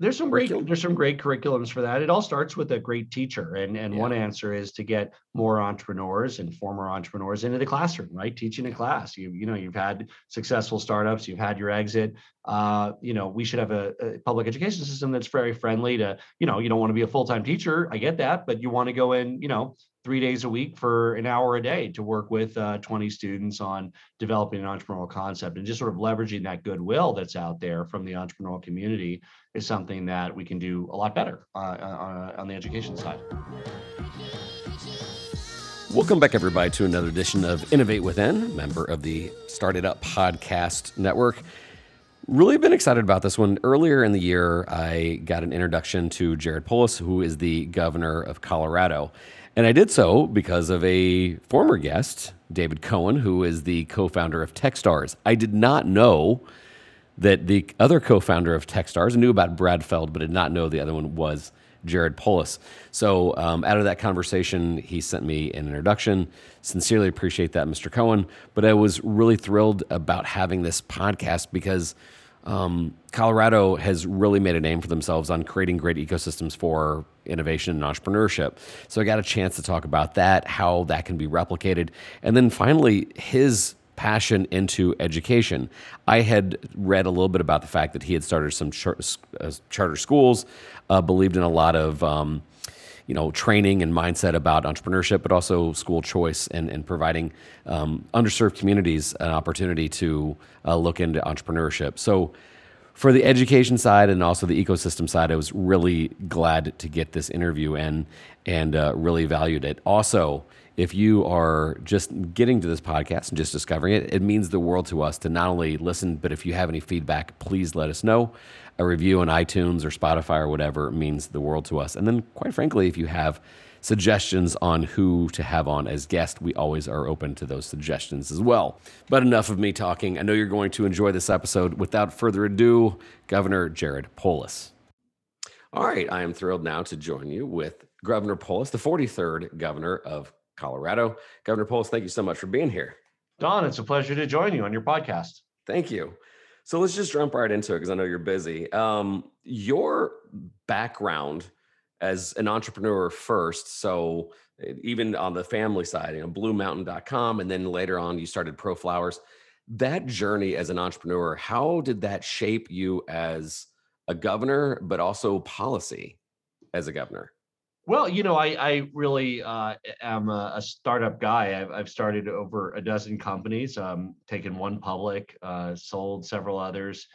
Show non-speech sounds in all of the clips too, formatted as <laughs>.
there's some great there's some great curriculums for that. It all starts with a great teacher, and and yeah. one answer is to get more entrepreneurs and former entrepreneurs into the classroom, right? Teaching a class. You you know you've had successful startups, you've had your exit. Uh, you know we should have a, a public education system that's very friendly to you know you don't want to be a full time teacher. I get that, but you want to go in you know three days a week for an hour a day to work with uh, 20 students on developing an entrepreneurial concept and just sort of leveraging that goodwill that's out there from the entrepreneurial community is something that we can do a lot better uh, uh, on the education side. Welcome back, everybody, to another edition of Innovate Within, member of the Started Up Podcast Network. Really been excited about this one. Earlier in the year, I got an introduction to Jared Polis, who is the governor of Colorado. And I did so because of a former guest, David Cohen, who is the co founder of Techstars. I did not know that the other co founder of Techstars, knew about Brad Feld, but did not know the other one was Jared Polis. So, um, out of that conversation, he sent me an introduction. Sincerely appreciate that, Mr. Cohen. But I was really thrilled about having this podcast because um, Colorado has really made a name for themselves on creating great ecosystems for innovation and entrepreneurship. So I got a chance to talk about that, how that can be replicated, and then finally his passion into education. I had read a little bit about the fact that he had started some char- uh, charter schools, uh, believed in a lot of um, you know training and mindset about entrepreneurship, but also school choice and, and providing um, underserved communities an opportunity to uh, look into entrepreneurship. So for the education side and also the ecosystem side, I was really glad to get this interview in and uh, really valued it. Also, if you are just getting to this podcast and just discovering it, it means the world to us to not only listen, but if you have any feedback, please let us know. A review on iTunes or Spotify or whatever means the world to us. And then, quite frankly, if you have suggestions on who to have on as guest, we always are open to those suggestions as well. But enough of me talking. I know you're going to enjoy this episode. Without further ado, Governor Jared Polis. All right, I am thrilled now to join you with Governor Polis, the 43rd governor of Colorado. Governor Polis, thank you so much for being here. Don, it's a pleasure to join you on your podcast. Thank you. So let's just jump right into it because I know you're busy. Um, your background as an entrepreneur first, so even on the family side, you know, BlueMountain.com, and then later on you started ProFlowers. That journey as an entrepreneur, how did that shape you as a governor, but also policy as a governor? Well, you know, I, I really uh, am a, a, startup guy. I've, I've started over a dozen companies, um, taken one public, uh, sold several others.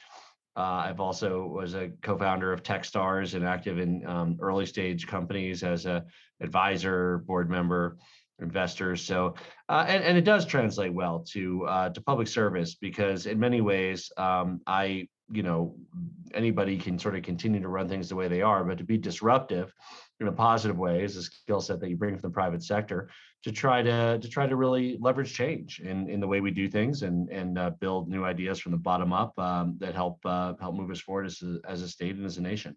Uh, I've also was a co-founder of TechStars and active in um, early stage companies as a advisor, board member, investors. So, uh, and, and it does translate well to uh, to public service because in many ways, um, I you know anybody can sort of continue to run things the way they are, but to be disruptive in a positive way is a skill set that you bring from the private sector to try to to try to really leverage change in in the way we do things and and uh, build new ideas from the bottom up um, that help uh, help move us forward as a, as a state and as a nation.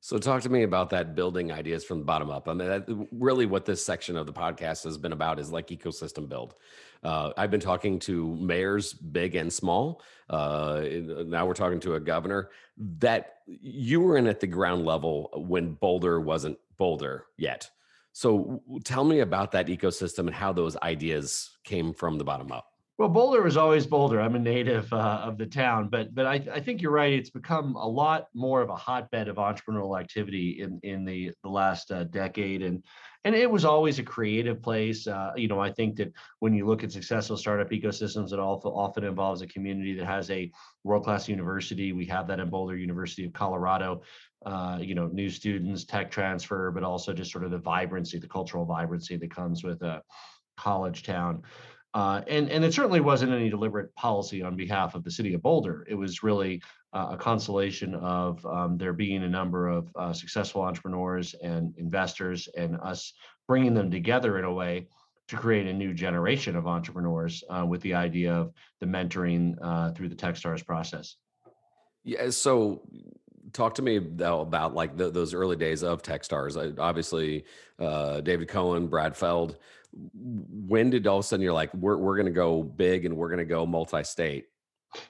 So, talk to me about that building ideas from the bottom up. I mean, that, really, what this section of the podcast has been about is like ecosystem build. Uh, I've been talking to mayors, big and small. Uh, now we're talking to a governor. That you were in at the ground level when Boulder wasn't Boulder yet. So, tell me about that ecosystem and how those ideas came from the bottom up. Well, Boulder was always Boulder. I'm a native uh, of the town, but but I, I think you're right. It's become a lot more of a hotbed of entrepreneurial activity in in the the last uh, decade, and and it was always a creative place. Uh, you know, I think that when you look at successful startup ecosystems, it also often involves a community that has a world class university. We have that in Boulder University of Colorado. Uh, you know, new students, tech transfer, but also just sort of the vibrancy, the cultural vibrancy that comes with a college town. Uh, and, and it certainly wasn't any deliberate policy on behalf of the city of Boulder. It was really uh, a constellation of um, there being a number of uh, successful entrepreneurs and investors and us bringing them together in a way to create a new generation of entrepreneurs uh, with the idea of the mentoring uh, through the Techstars process. Yeah. So talk to me though about like the, those early days of Techstars. obviously, uh, David Cohen, Brad Feld when did all of a sudden you're like, we're, we're going to go big and we're going to go multi-state?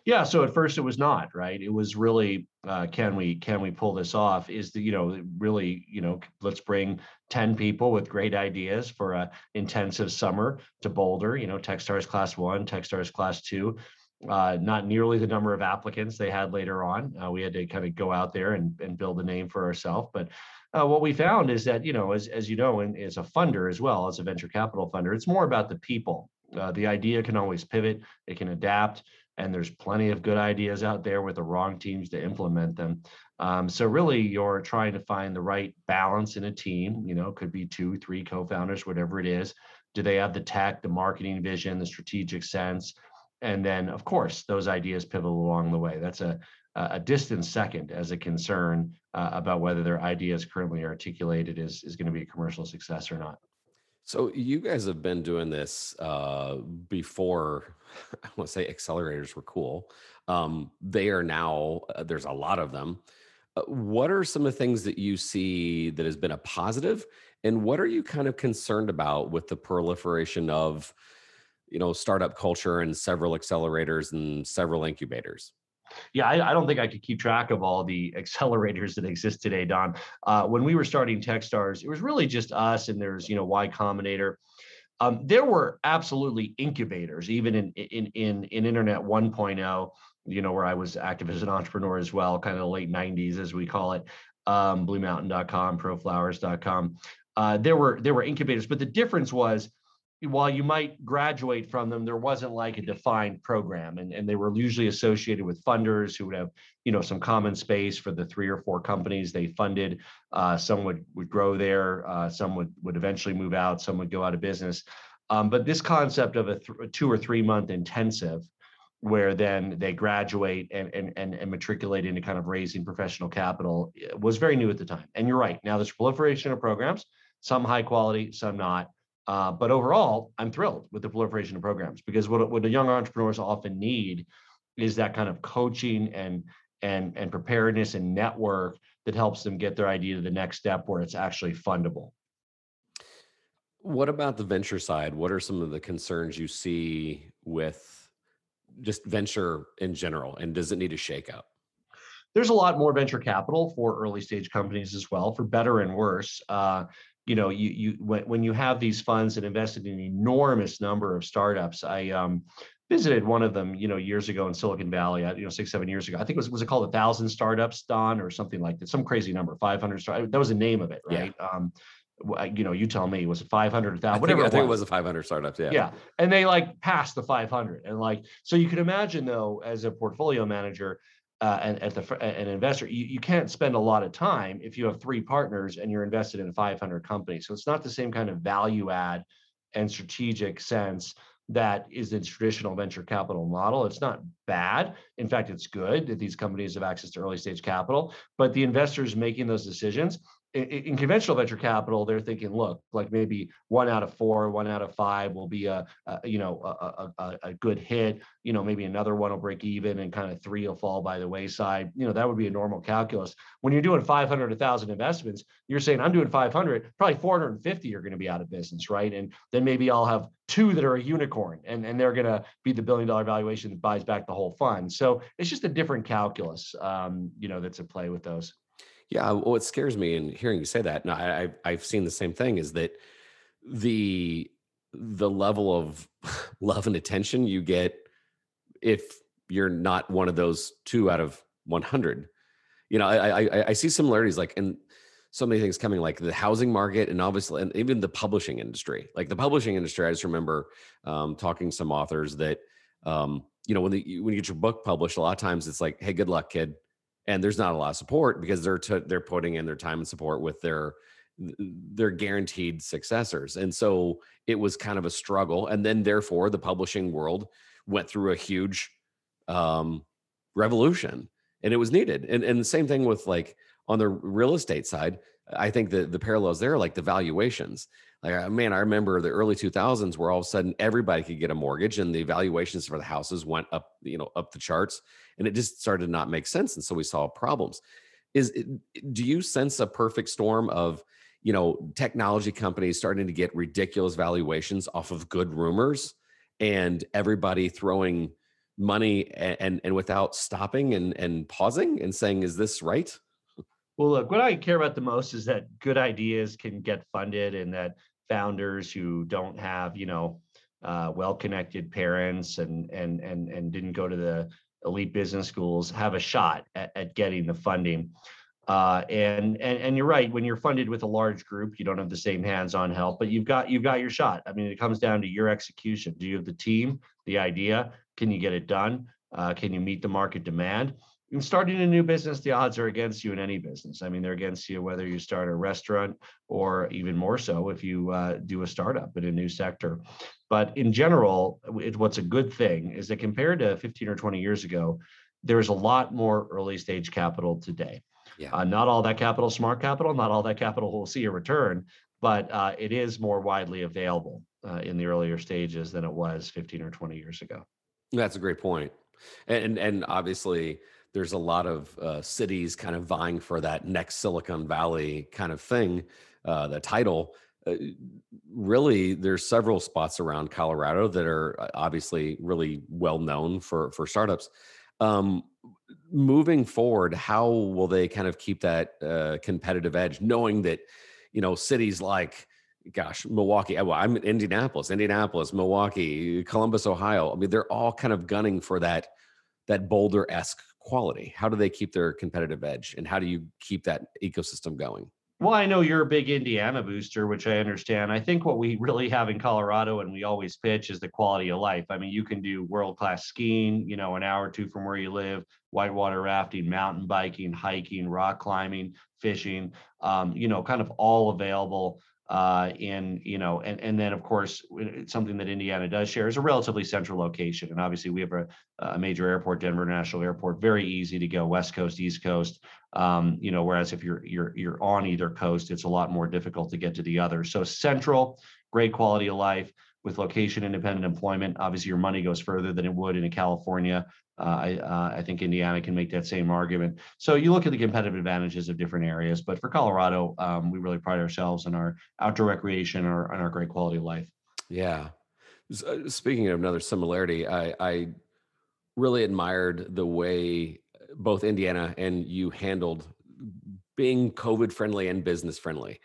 Yeah, so at first it was not right. It was really, uh, can we can we pull this off? Is the you know really you know let's bring ten people with great ideas for a intensive summer to Boulder. You know, TechStars Class One, TechStars Class Two. Uh, not nearly the number of applicants they had later on. Uh, we had to kind of go out there and, and build a name for ourselves. But uh, what we found is that you know, as as you know, and as a funder as well as a venture capital funder, it's more about the people. Uh, the idea can always pivot. It can adapt and there's plenty of good ideas out there with the wrong teams to implement them. Um, so really, you're trying to find the right balance in a team. You know, could be two, three co-founders, whatever it is. Do they have the tech, the marketing vision, the strategic sense? And then, of course, those ideas pivot along the way. That's a a distant second as a concern uh, about whether their ideas currently articulated is is going to be a commercial success or not. So you guys have been doing this uh, before. <laughs> I want to say accelerators were cool. Um, they are now. Uh, there's a lot of them. Uh, what are some of the things that you see that has been a positive, and what are you kind of concerned about with the proliferation of, you know, startup culture and several accelerators and several incubators? Yeah, I, I, don't think I could keep track of all the accelerators that exist today, Don. Uh, when we were starting TechStars, it was really just us, and there's you know Y Combinator. Um, there were absolutely incubators, even in in in, in Internet 1.0. You know, where I was active as an entrepreneur as well, kind of the late 90s, as we call it. Um, BlueMountain.com, ProFlowers.com. Uh, there were there were incubators, but the difference was while you might graduate from them, there wasn't like a defined program, and, and they were usually associated with funders who would have, you know, some common space for the three or four companies they funded. Uh, some would would grow there, uh, some would would eventually move out, some would go out of business. Um, but this concept of a, th- a two or three month intensive, where then they graduate and, and and and matriculate into kind of raising professional capital, eh, was very new at the time. And you're right. Now there's proliferation of programs, some high quality, some not uh, but overall, I'm thrilled with the proliferation of programs because what, what the young entrepreneurs often need is that kind of coaching and and and preparedness and network that helps them get their idea to the next step where it's actually fundable. What about the venture side? What are some of the concerns you see with just venture in general, and does it need to shake up? There's a lot more venture capital for early stage companies as well, for better and worse. Uh, you know, you you when, when you have these funds that invested in an enormous number of startups, I um, visited one of them, you know, years ago in Silicon Valley, uh, you know, six, seven years ago. I think it was, was it called a thousand startups, Don, or something like that, some crazy number, 500 startups. That was the name of it, right? Yeah. Um, you know, you tell me, was it 500, 1,000, whatever? I think, it, I think it was a 500 startups. Yeah. Yeah. And they like passed the 500. And like, so you can imagine though, as a portfolio manager, uh, and at the an investor, you, you can't spend a lot of time if you have three partners and you're invested in 500 companies. So it's not the same kind of value add and strategic sense that is the traditional venture capital model. It's not bad. In fact, it's good that these companies have access to early stage capital, but the investors making those decisions in, conventional venture capital, they're thinking, look, like maybe one out of four, one out of five will be a, a you know a, a, a, good hit. You know, maybe another one will break even, and kind of three will fall by the wayside. You know, that would be a normal calculus. When you're doing 500, 1,000 investments, you're saying I'm doing 500, probably 450 are going to be out of business, right? And then maybe I'll have two that are a unicorn, and and they're going to be the billion dollar valuation that buys back the whole fund. So it's just a different calculus, um, you know, that's at play with those. Yeah, what scares me in hearing you say that, and I, I've I've seen the same thing, is that the the level of <laughs> love and attention you get if you're not one of those two out of 100 you know i i, I see similarities like in so many things coming like the housing market and obviously and even the publishing industry. Like the publishing industry i just remember um, talking to some authors that um, you know when the, when you get your book published a lot of times it's like hey good luck kid and there's not a lot of support because they're t- they're putting in their time and support with their their guaranteed successors. And so it was kind of a struggle and then therefore the publishing world went through a huge um, revolution and it was needed. And, and the same thing with like on the real estate side i think the the parallels there like the valuations like man i remember the early 2000s where all of a sudden everybody could get a mortgage and the valuations for the houses went up you know up the charts and it just started to not make sense and so we saw problems is do you sense a perfect storm of you know technology companies starting to get ridiculous valuations off of good rumors and everybody throwing money and and without stopping and and pausing and saying, "Is this right?" Well, look, what I care about the most is that good ideas can get funded, and that founders who don't have, you know, uh, well-connected parents and and and and didn't go to the elite business schools have a shot at, at getting the funding. Uh, and, and and you're right. When you're funded with a large group, you don't have the same hands-on help, but you've got you've got your shot. I mean, it comes down to your execution. Do you have the team, the idea? Can you get it done? Uh, can you meet the market demand? In starting a new business, the odds are against you in any business. I mean, they're against you whether you start a restaurant or even more so if you uh, do a startup in a new sector. But in general, it, what's a good thing is that compared to 15 or 20 years ago, there's a lot more early stage capital today. Yeah. Uh, not all that capital smart capital, not all that capital will see a return, but uh, it is more widely available uh, in the earlier stages than it was 15 or 20 years ago. That's a great point. And and obviously there's a lot of uh, cities kind of vying for that next Silicon Valley kind of thing, uh, the title. Uh, really, there's several spots around Colorado that are uh, obviously really well known for for startups. Um, moving forward, how will they kind of keep that uh, competitive edge, knowing that you know cities like gosh, Milwaukee. Well, I'm in Indianapolis, Indianapolis, Milwaukee, Columbus, Ohio. I mean, they're all kind of gunning for that that Boulder esque quality? How do they keep their competitive edge, and how do you keep that ecosystem going? Well, I know you're a big Indiana booster, which I understand. I think what we really have in Colorado and we always pitch is the quality of life. I mean, you can do world class skiing, you know, an hour or two from where you live, whitewater rafting, mountain biking, hiking, rock climbing, fishing, um, you know, kind of all available uh, in you know, and and then of course something that Indiana does share is a relatively central location, and obviously we have a, a major airport, Denver National Airport, very easy to go West Coast, East Coast. Um, you know, whereas if you're you're you're on either coast, it's a lot more difficult to get to the other. So central, great quality of life with location independent employment. Obviously, your money goes further than it would in a California I, uh, I think Indiana can make that same argument. So you look at the competitive advantages of different areas, but for Colorado, um, we really pride ourselves on our outdoor recreation and our, our great quality of life. Yeah. Uh, speaking of another similarity, I, I really admired the way both Indiana and you handled being COVID friendly and business friendly.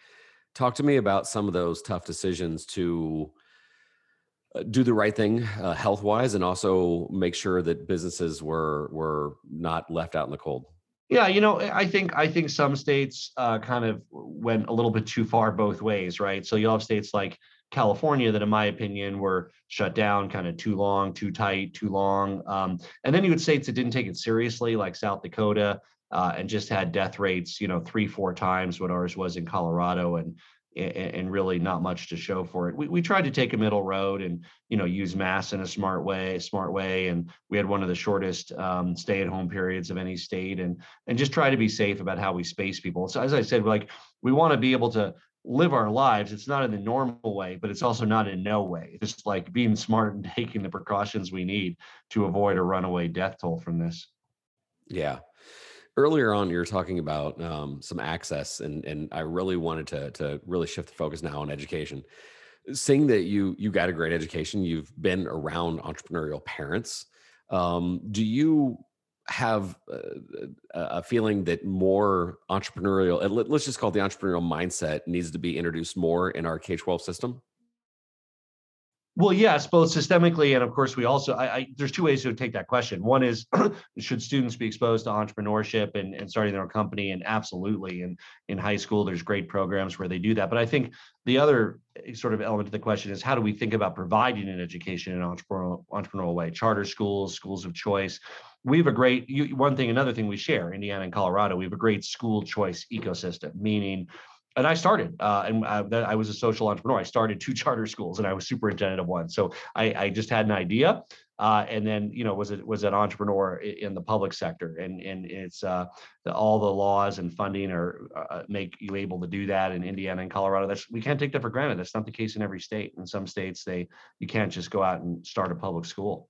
Talk to me about some of those tough decisions to uh, do the right thing uh, health wise and also make sure that businesses were were not left out in the cold yeah you know i think i think some states uh, kind of went a little bit too far both ways right so you'll have states like california that in my opinion were shut down kind of too long too tight too long um, and then you would states that didn't take it seriously like south dakota uh, and just had death rates, you know, three, four times what ours was in Colorado. And and really not much to show for it. We, we tried to take a middle road and you know use mass in a smart way, smart way, and we had one of the shortest um, stay-at-home periods of any state, and and just try to be safe about how we space people. So as I said, like we want to be able to live our lives. It's not in the normal way, but it's also not in no way. It's just like being smart and <laughs> taking the precautions we need to avoid a runaway death toll from this. Yeah, earlier on you were talking about um, some access and and i really wanted to to really shift the focus now on education. Seeing that you you got a great education you've been around entrepreneurial parents um, do you have a, a, feeling that more entrepreneurial let's just call it the entrepreneurial mindset needs to be introduced more in our k-12 system well, yes, both systemically and of course we also. I, I, there's two ways to take that question. One is, <clears throat> should students be exposed to entrepreneurship and, and starting their own company? And absolutely, and in high school, there's great programs where they do that. But I think the other eh, sort of element to the question is, how do we think about providing an education in an entrepreneurial, entrepreneurial way? Charter schools, schools of choice. We have a great one thing. Another thing we share, Indiana and Colorado, we have a great school choice ecosystem, meaning and I started, uh, and I, uh, I, was a social entrepreneur. I started two <laughs> charter schools, and I was superintendent of one. So I, I just had an idea, uh, and then you know was it was an entrepreneur in the public sector, and and it's uh, the, all the laws and funding are uh, make you able to do that in Indiana and Colorado. That's we can't take that for granted. That's not the case in every state. In some states, they you can't just go out and start a public school.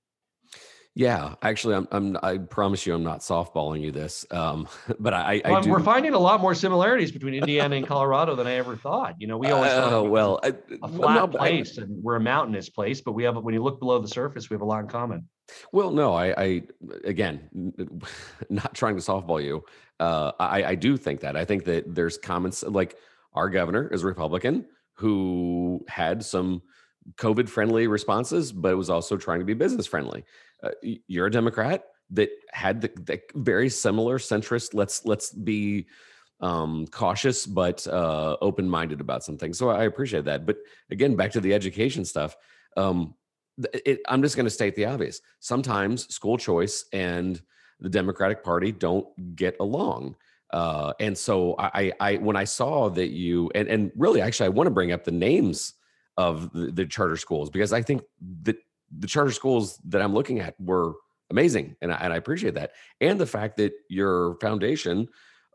Yeah, actually, I'm, I'm. I promise you, I'm not softballing you this. Um, <laughs> but I, I Well, we're finding a lot more similarities between Indiana and Colorado than I ever thought. You know, we always thought Uh, it well, I, a flat no, but I- place and we're a mountainous place, but we have when you look below the surface, we have a lot in common. Well, no, I, I again, <laughs> not trying to softball you. Uh, I, I do think that. I think that there's comments like our governor is a Republican who had some COVID friendly responses, but was also trying to be business friendly. Uh, you're a Democrat that had the, the very similar centrist. Let's let's be um, cautious but uh, open minded about some things. So I appreciate that. But again, back to the education stuff. Um, it, I'm just going to state the obvious. Sometimes school choice and the Democratic Party don't get along. Uh, and so I, I, I, when I saw that you, and, and really, actually, I want to bring up the names of the, the charter schools because I think that the charter schools that I'm looking at were amazing, and I, and I appreciate that, and the fact that your foundation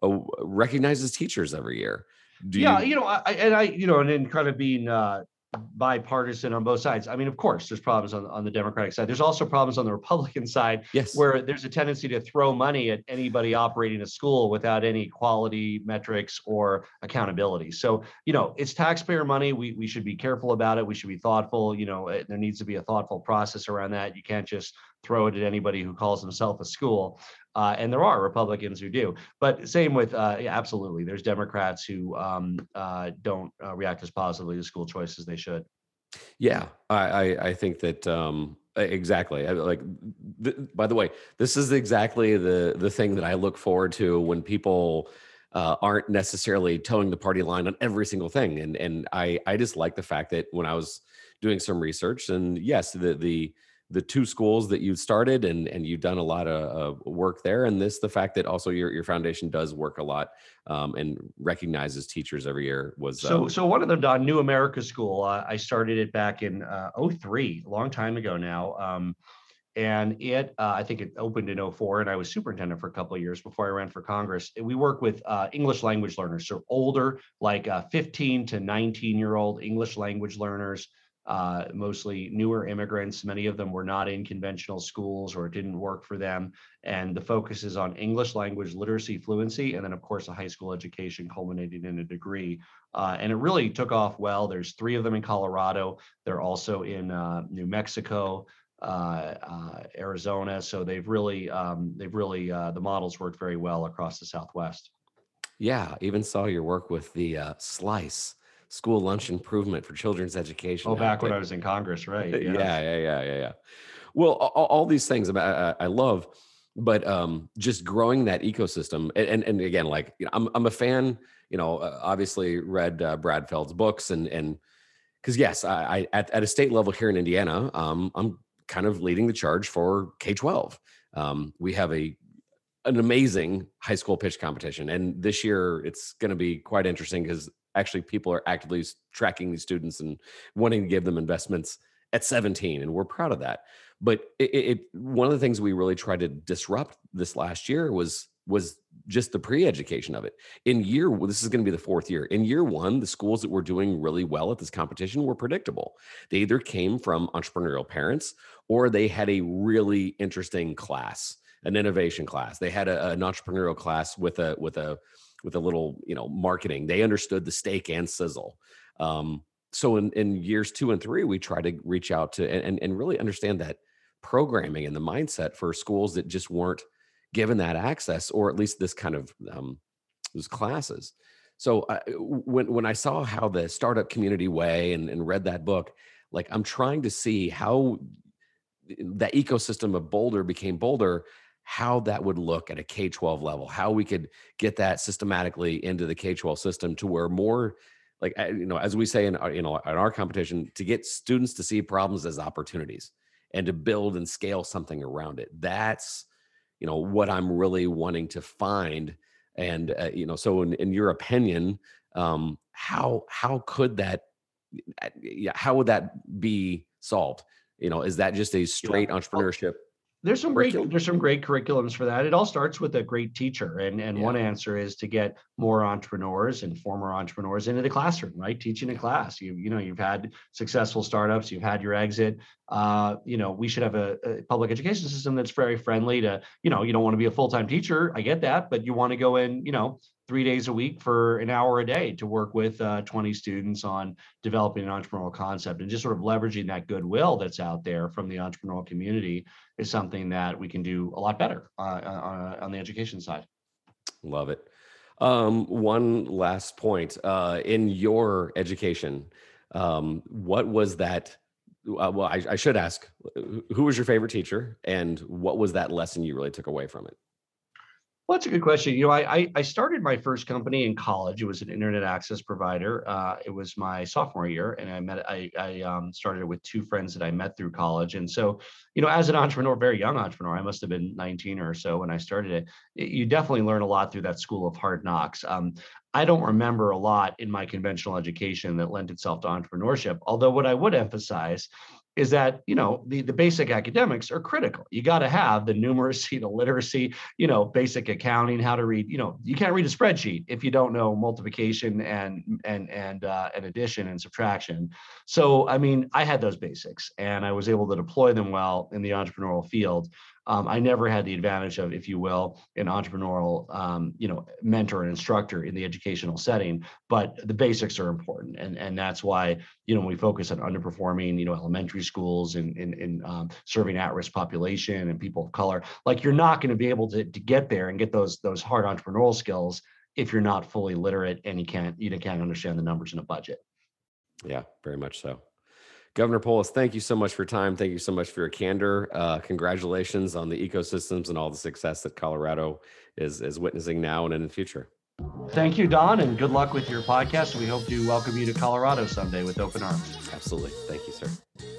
uh, recognizes teachers every year. Do yeah, you, you know, I, and I, you know, and then kind of being uh, bipartisan on both sides. I mean, of course, there's problems on, on the Democratic side. There's also problems on the Republican side yes, where there's a tendency to throw money at anybody operating a school without any quality metrics or accountability. So, you know, it's taxpayer money. We, we should be careful about it. We should be thoughtful. You know, eh, there needs to be a thoughtful process around that. You can't just throw it at anybody who calls himself a school. Uh, and there are Republicans who do. But same with, uh, yeah, absolutely. There's Democrats who um, uh, don't uh, react as positively to school choice as they should. Yeah, I I, I think that um, exactly. I, like, th- by the way, this is exactly the the thing that I look forward to when people uh, aren't necessarily toeing the party line on every single thing. And and I I just like the fact that when I was doing some research, and yes, the the the two schools that you started and and you've done a lot of uh, work there and this the fact that also your your foundation does work a lot um, and recognizes teachers every year was So, um, so one of them, Don, New America School. Uh, I started it back in uh, 03, a long time ago now. Um, and it, uh, I think it opened in 04, and I was superintendent for a couple of years before I ran for Congress. We work with uh, English language learners, so older, like uh, 15 to 19 year old English language learners. Uh, mostly newer immigrants. Many of them were not in conventional schools or it didn't work for them. And the focus is on English language literacy fluency, and then, of course, a high school education culminating in a degree. Uh, and it really took off well. There's three of them in Colorado. They're also in uh, New Mexico, uh, uh, Arizona. So they've really, um, they've really, uh, the models worked very well across the Southwest. Yeah, even saw your work with the Slice School Lunch Improvement for Children's Education. Oh, back when I was in Congress, right? <laughs> yeah, yes. yeah, yeah, yeah, yeah. Well, all, all these things about I, I love, but um, just growing that ecosystem, and and, and again, like you know, I'm I'm a fan. You know, uh, obviously read uh, Brad Feld's books, and and because yes, I, I at, at a state level here in Indiana, um, I'm kind of leading the charge for K-12. Um, we have a an amazing high school pitch competition, and this year it's going to be quite interesting because actually people are actively tracking these students and wanting to give them investments at 17, and we're proud of that. But it, it one of the things we really tried to disrupt this last year was was just the pre-education of it. In year, this is going to be the fourth year. In year one, the schools that were doing really well at this competition were predictable. They either came from entrepreneurial parents or they had a really interesting class an innovation class. They had a, an entrepreneurial class with a with a with a little you know marketing. They understood the steak and sizzle. Um, so in, in years two and three, we try to reach out to and, and really understand that programming and the mindset for schools that just weren't given that access or at least this kind of um, those classes. So I, when when I saw how the startup community way and, and read that book, like I'm trying to see how that ecosystem of Boulder became Boulder, how that would look at a K 12 level, how we could get that systematically into the K 12 system to where more, like, you know, as we say in our, you know, in our competition, to get students to see problems as opportunities and to build and scale something around it. That's, you know, what I'm really wanting to find. And, uh, you know, so in, in your opinion, um, how, how could that, yeah, how would that be solved? You know, is that just a straight entrepreneurship? There's some great there's some great curriculums for that. It all starts with a great teacher, and and yeah. one answer is to get more entrepreneurs and former entrepreneurs into the classroom, right? Teaching a class. You you know you've had successful startups, you've had your exit. Uh, you know we should have a, a public education system that's very friendly to you know you don't want to be a full time teacher. I get that, but you want to go in you know three days a week for an hour a day to work with uh, 20 students on developing an entrepreneurial concept and just sort of leveraging that goodwill that's out there from the entrepreneurial community is something that we can do a lot better uh, uh, on the education side. Love it. Um, one last point uh, in your education, um, what was that? Uh, well, I, I should ask, who was your favorite teacher, and what was that lesson you really took away from it? Well, that's a good question. You know, I I started my first company in college. It was an internet access provider. Uh, it was my sophomore year, and I met I I um, started it with two friends that I met through college. And so, you know, as an entrepreneur, very young entrepreneur, I must have been 19 or so when I started it. You definitely learn a lot through that school of hard knocks. Um, I don't remember a lot in my conventional education that lent itself to entrepreneurship. Although what I would emphasize is that you know the, the basic academics are critical. You got to have the numeracy <laughs> the literacy you know basic accounting how to read you know you can't read a spreadsheet if you don't know multiplication and and and uh, and addition and subtraction. So i mean i had those basics and i was able to deploy them well in the entrepreneurial field um, I never had the advantage of, if you will, an entrepreneurial, um, you know, mentor and instructor in the educational setting. But the basics are important, and and that's why you know when we focus on underperforming, you know, elementary schools and in, in, in um, serving at-risk population and people of color, like you're not going to be able to to get there and get those those hard entrepreneurial skills if you're not fully literate and you can't you can't understand the numbers in a budget. Yeah, very much so. Governor Polis, thank you so much for your time. Thank you so much for your candor. Uh, congratulations on the ecosystems and all the success that Colorado is, is witnessing now and in the future. Thank you, Don, and good luck with your podcast. We hope to welcome you to Colorado someday with open arms. Absolutely. Thank you, sir.